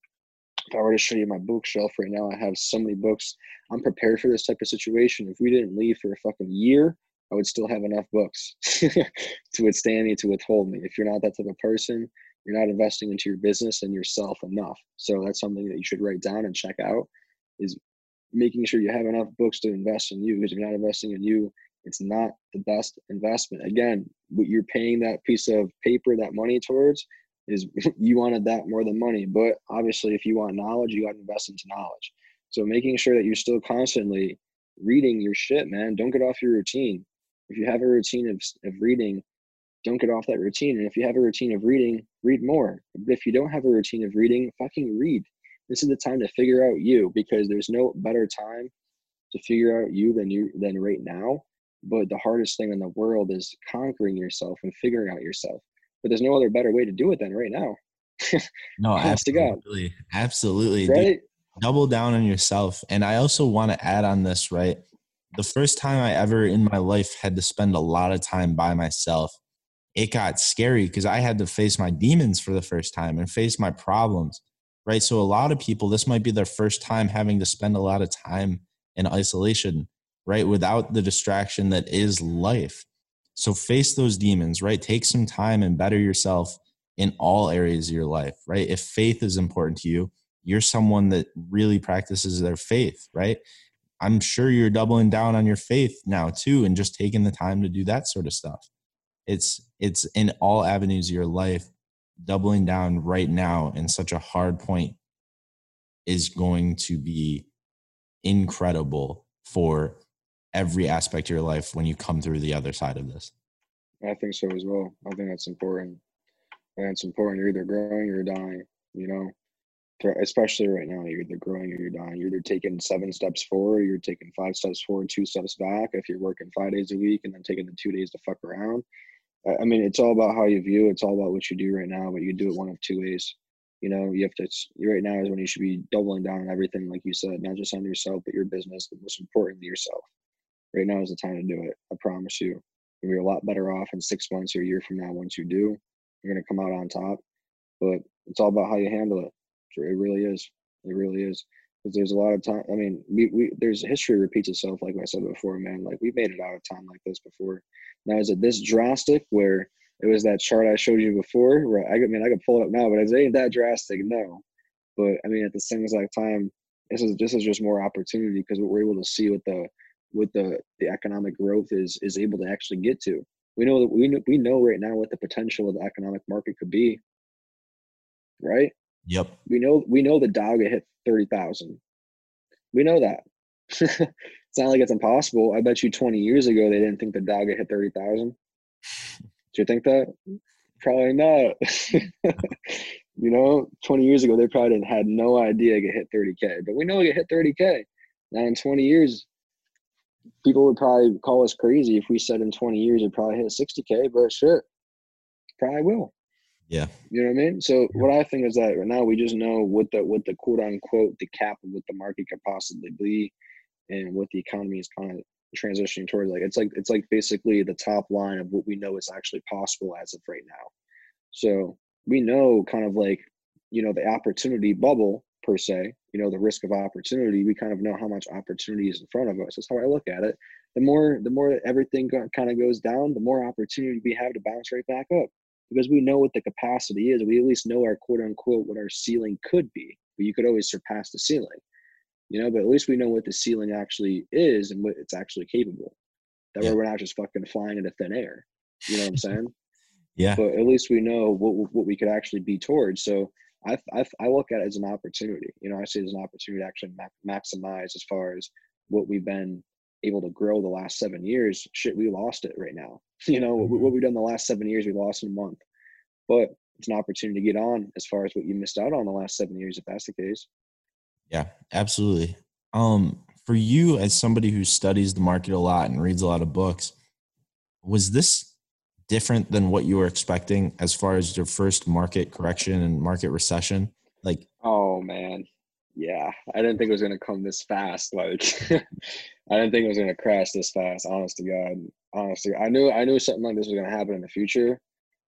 if I were to show you my bookshelf right now, I have so many books. I'm prepared for this type of situation. If we didn't leave for a fucking year, I would still have enough books to withstand me, to withhold me. If you're not that type of person, you're not investing into your business and yourself enough. So that's something that you should write down and check out is making sure you have enough books to invest in you. Because if you're not investing in you, it's not the best investment. Again, what you're paying that piece of paper, that money towards, is you wanted that more than money. But obviously, if you want knowledge, you got to invest into knowledge. So making sure that you're still constantly reading your shit, man. Don't get off your routine. If you have a routine of, of reading, don't get off that routine. And if you have a routine of reading, read more. But if you don't have a routine of reading, fucking read. This is the time to figure out you because there's no better time to figure out you than you than right now. But the hardest thing in the world is conquering yourself and figuring out yourself but there's no other better way to do it than right now. no, absolutely, absolutely. Right? Double down on yourself. And I also want to add on this, right? The first time I ever in my life had to spend a lot of time by myself, it got scary because I had to face my demons for the first time and face my problems, right? So, a lot of people, this might be their first time having to spend a lot of time in isolation, right? Without the distraction that is life. So face those demons, right? Take some time and better yourself in all areas of your life, right? If faith is important to you, you're someone that really practices their faith, right? I'm sure you're doubling down on your faith now too and just taking the time to do that sort of stuff. It's it's in all avenues of your life doubling down right now in such a hard point is going to be incredible for every aspect of your life when you come through the other side of this. I think so as well. I think that's important. And it's important. You're either growing or you're dying, you know, especially right now, you're either growing or you're dying. You're either taking seven steps forward, you're taking five steps forward, two steps back. If you're working five days a week and then taking the two days to fuck around. I mean, it's all about how you view. It's all about what you do right now, but you do it one of two ways. You know, you have to. Right now is when you should be doubling down on everything, like you said, not just on yourself, but your business. But most importantly, yourself right now is the time to do it. I promise you. You'll be a lot better off in six months or a year from now once you do. You're going to come out on top. But it's all about how you handle it. It really is. It really is. Because there's a lot of time. I mean, we, we there's history repeats itself, like I said before, man. Like we've made it out of time like this before. Now, is it this drastic where it was that chart I showed you before? Where I, I mean, I could pull it up now, but it ain't that drastic, no. But I mean, at the same exact time, this is this is just more opportunity because what we're able to see with the what the the economic growth is is able to actually get to. We know that we know, we know right now what the potential of the economic market could be. Right? Yep. We know we know the Dow hit thirty thousand. We know that. it's not like it's impossible. I bet you twenty years ago they didn't think the Dow hit thirty thousand. Do you think that? Probably not. You know, 20 years ago, they probably had no idea it could hit 30K, but we know it hit 30K. Now, in 20 years, people would probably call us crazy if we said in 20 years it probably hit 60K, but shit, probably will. Yeah. You know what I mean? So what I think is that right now we just know what the what the quote unquote the cap of what the market could possibly be and what the economy is kind of transitioning towards. Like it's like it's like basically the top line of what we know is actually possible as of right now. So we know kind of like, you know, the opportunity bubble per se, you know, the risk of opportunity, we kind of know how much opportunity is in front of us. That's how I look at it. The more the more everything kind of goes down, the more opportunity we have to bounce right back up because we know what the capacity is. We at least know our quote unquote what our ceiling could be. But you could always surpass the ceiling, you know. But at least we know what the ceiling actually is and what it's actually capable. That yeah. way we're not just fucking flying into thin air. You know what I'm saying? yeah. But at least we know what what we could actually be towards. So I, I, I look at it as an opportunity. You know, I see it as an opportunity to actually ma- maximize as far as what we've been able to grow the last seven years. Shit, we lost it right now. You know, mm-hmm. what we've done the last seven years, we lost in a month. But it's an opportunity to get on as far as what you missed out on the last seven years, if that's the case. Yeah, absolutely. Um, for you, as somebody who studies the market a lot and reads a lot of books, was this different than what you were expecting as far as your first market correction and market recession? Like, oh man, yeah, I didn't think it was gonna come this fast. Like, I didn't think it was gonna crash this fast. Honest to God, honestly, I knew I knew something like this was gonna happen in the future,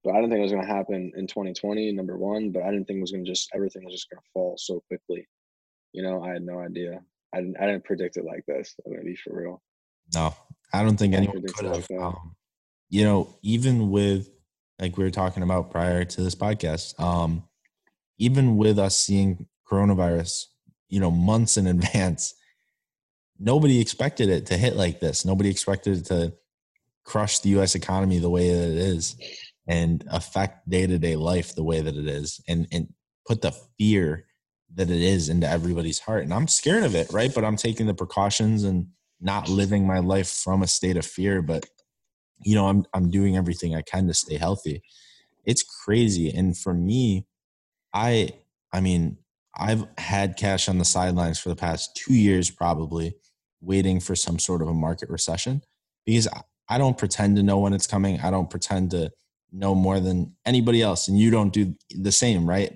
but I didn't think it was gonna happen in 2020. Number one, but I didn't think it was gonna just everything was just gonna fall so quickly. You know, I had no idea. I didn't I didn't predict it like this. I'm gonna be for real. No, I don't think I anyone could have. Like um, you know, even with like we were talking about prior to this podcast, um, even with us seeing coronavirus, you know, months in advance. Nobody expected it to hit like this. Nobody expected it to crush the US economy the way that it is and affect day-to-day life the way that it is and and put the fear that it is into everybody's heart. And I'm scared of it, right? But I'm taking the precautions and not living my life from a state of fear, but you know, I'm I'm doing everything I can to stay healthy. It's crazy. And for me, I I mean, I've had cash on the sidelines for the past two years, probably waiting for some sort of a market recession because I don't pretend to know when it's coming. I don't pretend to know more than anybody else. And you don't do the same, right?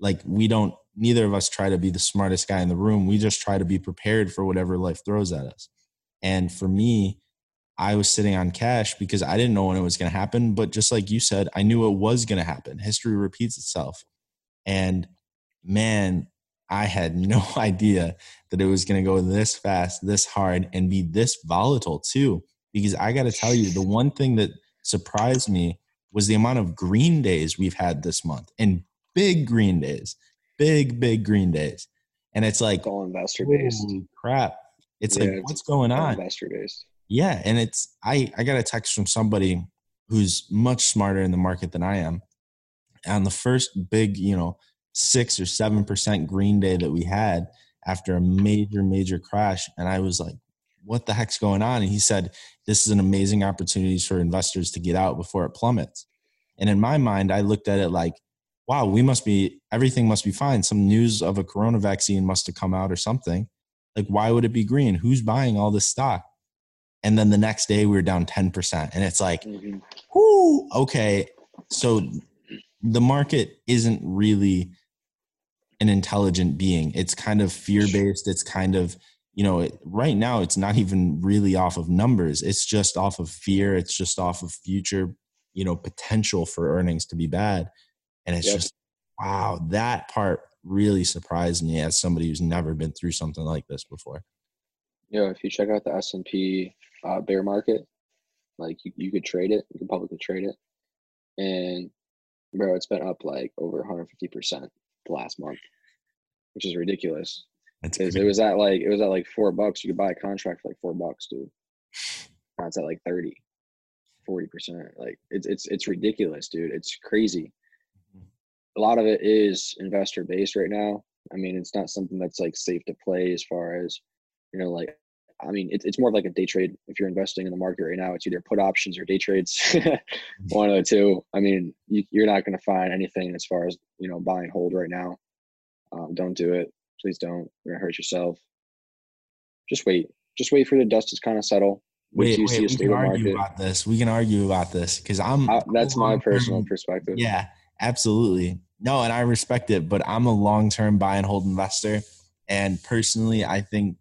Like, we don't, neither of us try to be the smartest guy in the room. We just try to be prepared for whatever life throws at us. And for me, I was sitting on cash because I didn't know when it was going to happen. But just like you said, I knew it was going to happen. History repeats itself. And man, I had no idea that it was going to go this fast, this hard, and be this volatile too. Because I got to tell you, the one thing that surprised me was the amount of green days we've had this month and big green days, big, big green days. And it's like, all investor based. Crap. It's yeah, like, what's going on? Investor based. Yeah. And it's, I, I got a text from somebody who's much smarter in the market than I am. On the first big, you know, six or seven percent green day that we had after a major major crash and i was like what the heck's going on? And he said this is an amazing opportunity for investors to get out before it plummets. And in my mind i looked at it like wow we must be everything must be fine. Some news of a corona vaccine must have come out or something. Like why would it be green? Who's buying all this stock and then the next day we were down 10% and it's like mm-hmm. whoo okay so the market isn't really an intelligent being. It's kind of fear based. It's kind of, you know, it, right now it's not even really off of numbers. It's just off of fear. It's just off of future, you know, potential for earnings to be bad. And it's yep. just, wow, that part really surprised me as somebody who's never been through something like this before. Yeah, if you check out the S and P uh, bear market, like you, you could trade it, you can publicly trade it, and bro, it's been up like over 150 percent the last month, which is ridiculous. Because it was at like it was at like four bucks. You could buy a contract for like four bucks, dude. Now it's at like 30, 40 percent. Like it's it's it's ridiculous, dude. It's crazy. A lot of it is investor based right now. I mean, it's not something that's like safe to play as far as you know, like I mean, it, it's more like a day trade. If you're investing in the market right now, it's either put options or day trades, one of the two. I mean, you, are not going to find anything as far as you know buy and hold right now. Um, don't do it, please don't. You're gonna hurt yourself. Just wait. Just wait for the dust to kind of settle. Wait, wait, we can argue market. about this. We can argue about this because I'm. Uh, that's my personal perspective. Yeah, absolutely. No, and I respect it, but I'm a long-term buy and hold investor, and personally, I think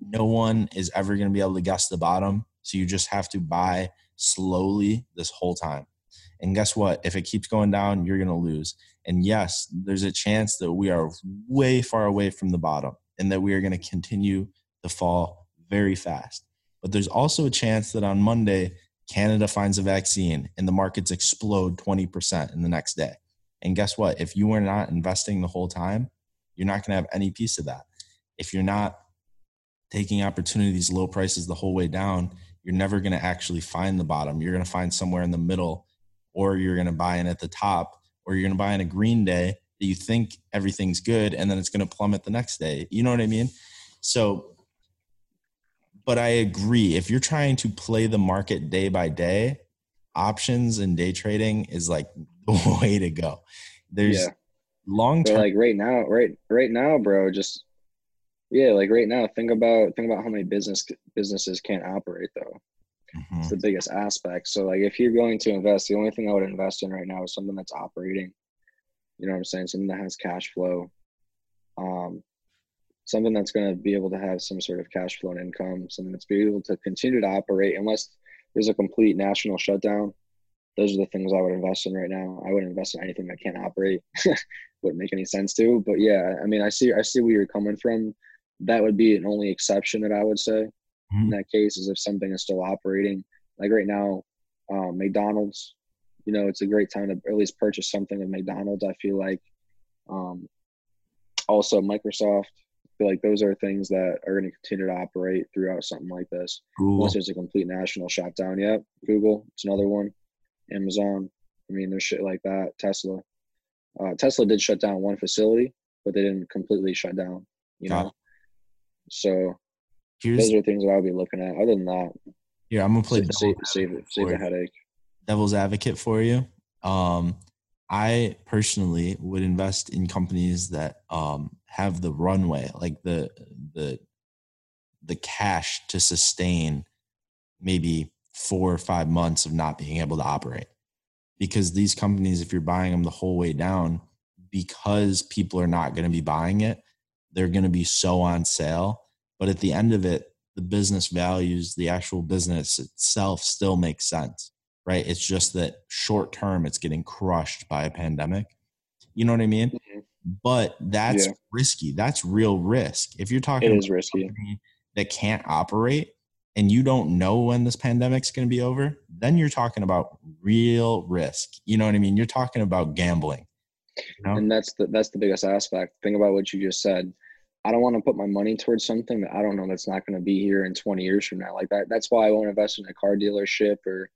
no one is ever going to be able to guess the bottom. So you just have to buy slowly this whole time. And guess what? If it keeps going down, you're going to lose. And yes, there's a chance that we are way far away from the bottom and that we are going to continue to fall very fast. But there's also a chance that on Monday, Canada finds a vaccine and the markets explode 20% in the next day. And guess what? If you are not investing the whole time, you're not going to have any piece of that. If you're not taking opportunities, low prices the whole way down, you're never going to actually find the bottom. You're going to find somewhere in the middle, or you're going to buy in at the top, or you're going to buy in a green day that you think everything's good, and then it's going to plummet the next day. You know what I mean? So, but I agree. If you're trying to play the market day by day, options and day trading is like the way to go. There's yeah. long term. Like right now, right, right now, bro. Just yeah, like right now, think about think about how many business businesses can't operate though. Mm-hmm. It's the biggest aspect. So like if you're going to invest, the only thing I would invest in right now is something that's operating. You know what I'm saying? Something that has cash flow. Um, something that's going to be able to have some sort of cash flow and income, something that's be able to continue to operate unless there's a complete national shutdown. Those are the things I would invest in right now. I wouldn't invest in anything that can't operate. Wouldn't make any sense to. But yeah, I mean, I see, I see where you're coming from that would be an only exception that I would say mm-hmm. in that case is if something is still operating. Like right now, um, McDonald's, you know, it's a great time to at least purchase something at McDonald's. I feel like, um, also Microsoft. I feel like those are things that are going to continue to operate throughout something like this. Google. Unless there's a complete national shutdown. Yep, Google, it's another one. Amazon. I mean, there's shit like that. Tesla. Uh, Tesla did shut down one facility, but they didn't completely shut down. You know, so Here's, those are things that I'll be looking at. Other than that, yeah, I'm gonna play save, save, save, save the headache. Devil's advocate for you. Um, I personally would invest in companies that um, have the runway, like the the the cash to sustain maybe four or five months of not being able to operate. Because these companies, if you're buying them the whole way down, because people are not going to be buying it, they're going to be so on sale. But at the end of it, the business values, the actual business itself still makes sense, right? It's just that short term, it's getting crushed by a pandemic. You know what I mean? Mm-hmm. But that's yeah. risky. That's real risk. If you're talking it is risky. that can't operate and you don't know when this pandemic's going to be over, then you're talking about real risk. You know what I mean? You're talking about gambling. You know? And that's the that's the biggest aspect. Think about what you just said I don't want to put my money towards something that I don't know that's not going to be here in 20 years from now. Like that, that's why I won't invest in a car dealership or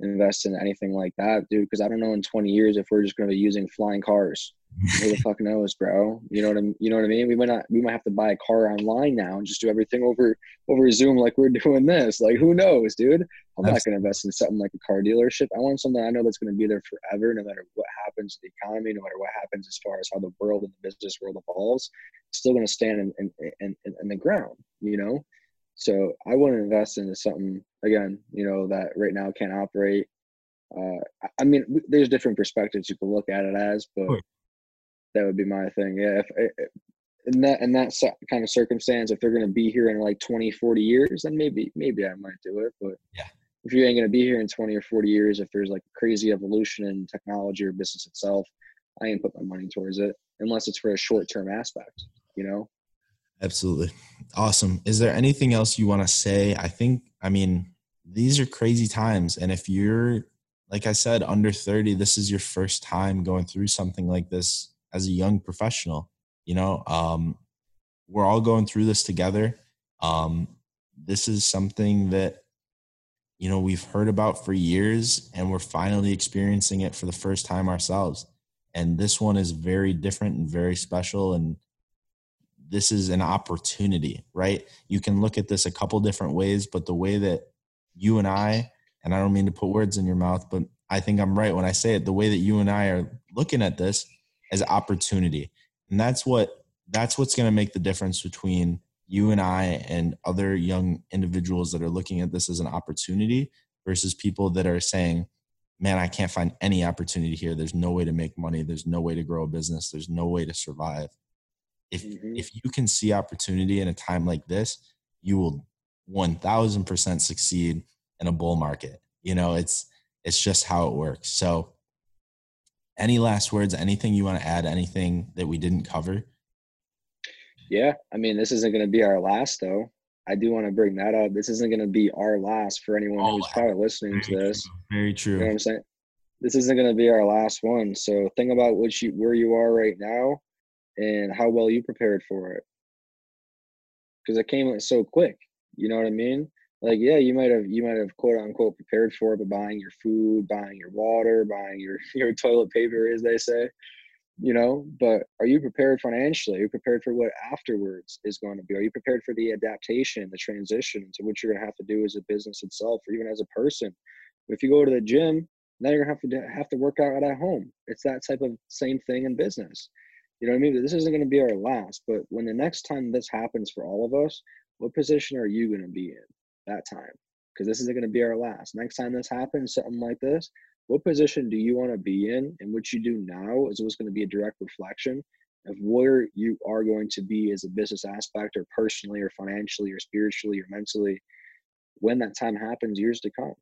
invest in anything like that, dude. Because I don't know in 20 years if we're just going to be using flying cars. Who the fuck knows, bro? You know what I You know what I mean? We might not. We might have to buy a car online now and just do everything over over Zoom like we're doing this. Like who knows, dude? I'm not going to invest in something like a car dealership. I want something I know that's going to be there forever, no matter what happens to the economy, no matter what happens as far as how the world and the business world evolves. It's still going to stand in in, in in the ground, you know. So I want to invest into something again, you know, that right now can't operate. Uh, I mean, there's different perspectives you can look at it as, but that would be my thing. Yeah, if, if in that in that kind of circumstance, if they're going to be here in like 20, 40 years, then maybe maybe I might do it. But yeah, if you ain't going to be here in 20 or 40 years, if there's like crazy evolution in technology or business itself, I ain't put my money towards it unless it's for a short term aspect. You know. Absolutely. Awesome. Is there anything else you want to say? I think, I mean, these are crazy times. And if you're, like I said, under 30, this is your first time going through something like this as a young professional. You know, um, we're all going through this together. Um, this is something that you know we've heard about for years, and we're finally experiencing it for the first time ourselves. And this one is very different and very special. And this is an opportunity, right? You can look at this a couple different ways, but the way that you and I, and I don't mean to put words in your mouth, but I think I'm right when I say it, the way that you and I are looking at this as opportunity. And that's what that's what's going to make the difference between you and I and other young individuals that are looking at this as an opportunity versus people that are saying, man, I can't find any opportunity here. There's no way to make money. There's no way to grow a business. There's no way to survive. If mm-hmm. if you can see opportunity in a time like this, you will 1000% succeed in a bull market. You know, it's it's just how it works. So any last words, anything you want to add, anything that we didn't cover? Yeah, I mean, this isn't going to be our last though. I do want to bring that up. This isn't going to be our last for anyone oh, who's probably listening to this. True. Very true. You know what I'm saying? This isn't going to be our last one. So think about what you where you are right now and how well you prepared for it. Because it came so quick. You know what I mean? Like, yeah, you might have you might have quote unquote prepared for it, but buying your food, buying your water, buying your your toilet paper, as they say you know? But are you prepared financially? Are you prepared for what afterwards is going to be? Are you prepared for the adaptation the transition to what you're going to have to do as a business itself or even as a person? If you go to the gym now you're going to have to have to work out at home. It's that type of same thing in business. You know what i mean? This isn't going to be our last but when the next time this happens for all of us what position are you going to be in that time because this isn't going to be our last. Next time this happens something like this what position do you want to be in? And what you do now is what's going to be a direct reflection of where you are going to be as a business aspect or personally or financially or spiritually or mentally when that time happens years to come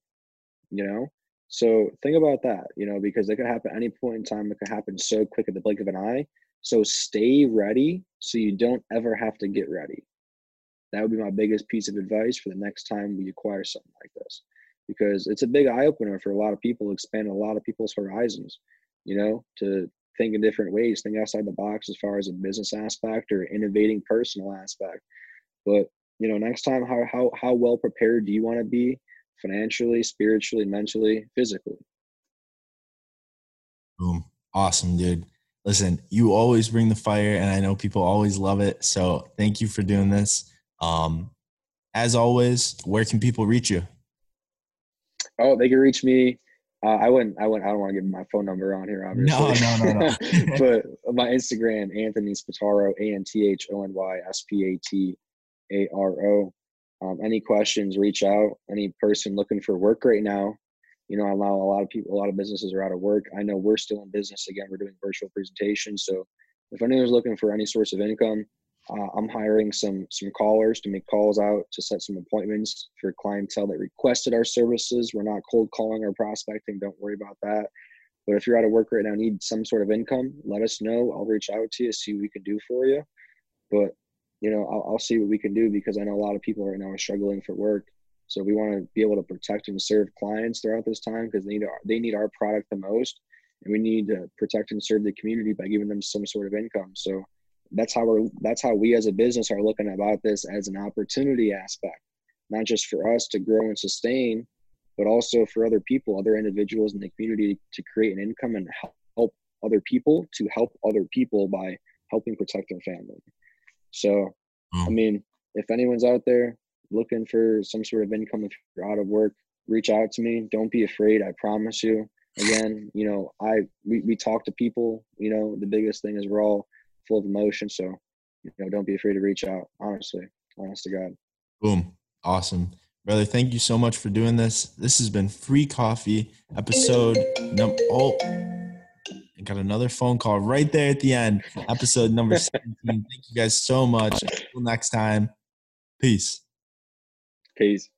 you know? So think about that you know because it could happen any point in time. It could happen so quick at the blink of an eye. So stay ready so you don't ever have to get ready that would be my biggest piece of advice for the next time we acquire something like this because it's a big eye opener for a lot of people, expand a lot of people's horizons, you know, to think in different ways, think outside the box as far as a business aspect or innovating personal aspect. But you know, next time, how how how well prepared do you want to be financially, spiritually, mentally, physically? Boom! Awesome, dude. Listen, you always bring the fire, and I know people always love it. So thank you for doing this. Um, as always, where can people reach you? Oh, they can reach me. Uh, I wouldn't. I wouldn't. I don't want to give my phone number on here, obviously. No, no, no, no. but my Instagram, Anthony Spataro, A N T H O N Y S P A T A R O. Um, any questions? Reach out. Any person looking for work right now. You know, I know a lot of people, a lot of businesses are out of work. I know we're still in business again. We're doing virtual presentations. So, if anyone's looking for any source of income, uh, I'm hiring some some callers to make calls out to set some appointments for clientele that requested our services. We're not cold calling or prospecting. Don't worry about that. But if you're out of work right now, need some sort of income, let us know. I'll reach out to you, see what we can do for you. But you know, I'll, I'll see what we can do because I know a lot of people right now are struggling for work. So we want to be able to protect and serve clients throughout this time because they need our, they need our product the most, and we need to protect and serve the community by giving them some sort of income. So that's how we're that's how we as a business are looking about this as an opportunity aspect not just for us to grow and sustain but also for other people other individuals in the community to create an income and help other people to help other people by helping protect their family. So i hmm. mean if anyone's out there looking for some sort of income if you're out of work reach out to me. Don't be afraid i promise you. Again you know i we, we talk to people you know the biggest thing is we're all full of emotion. So, you know, don't be afraid to reach out. Honestly, honest to God. Boom. Awesome. Brother, thank you so much for doing this. This has been Free Coffee episode number. Oh, I got another phone call right there at the end. Episode number 17. Thank you guys so much. Until next time. Peace. Peace.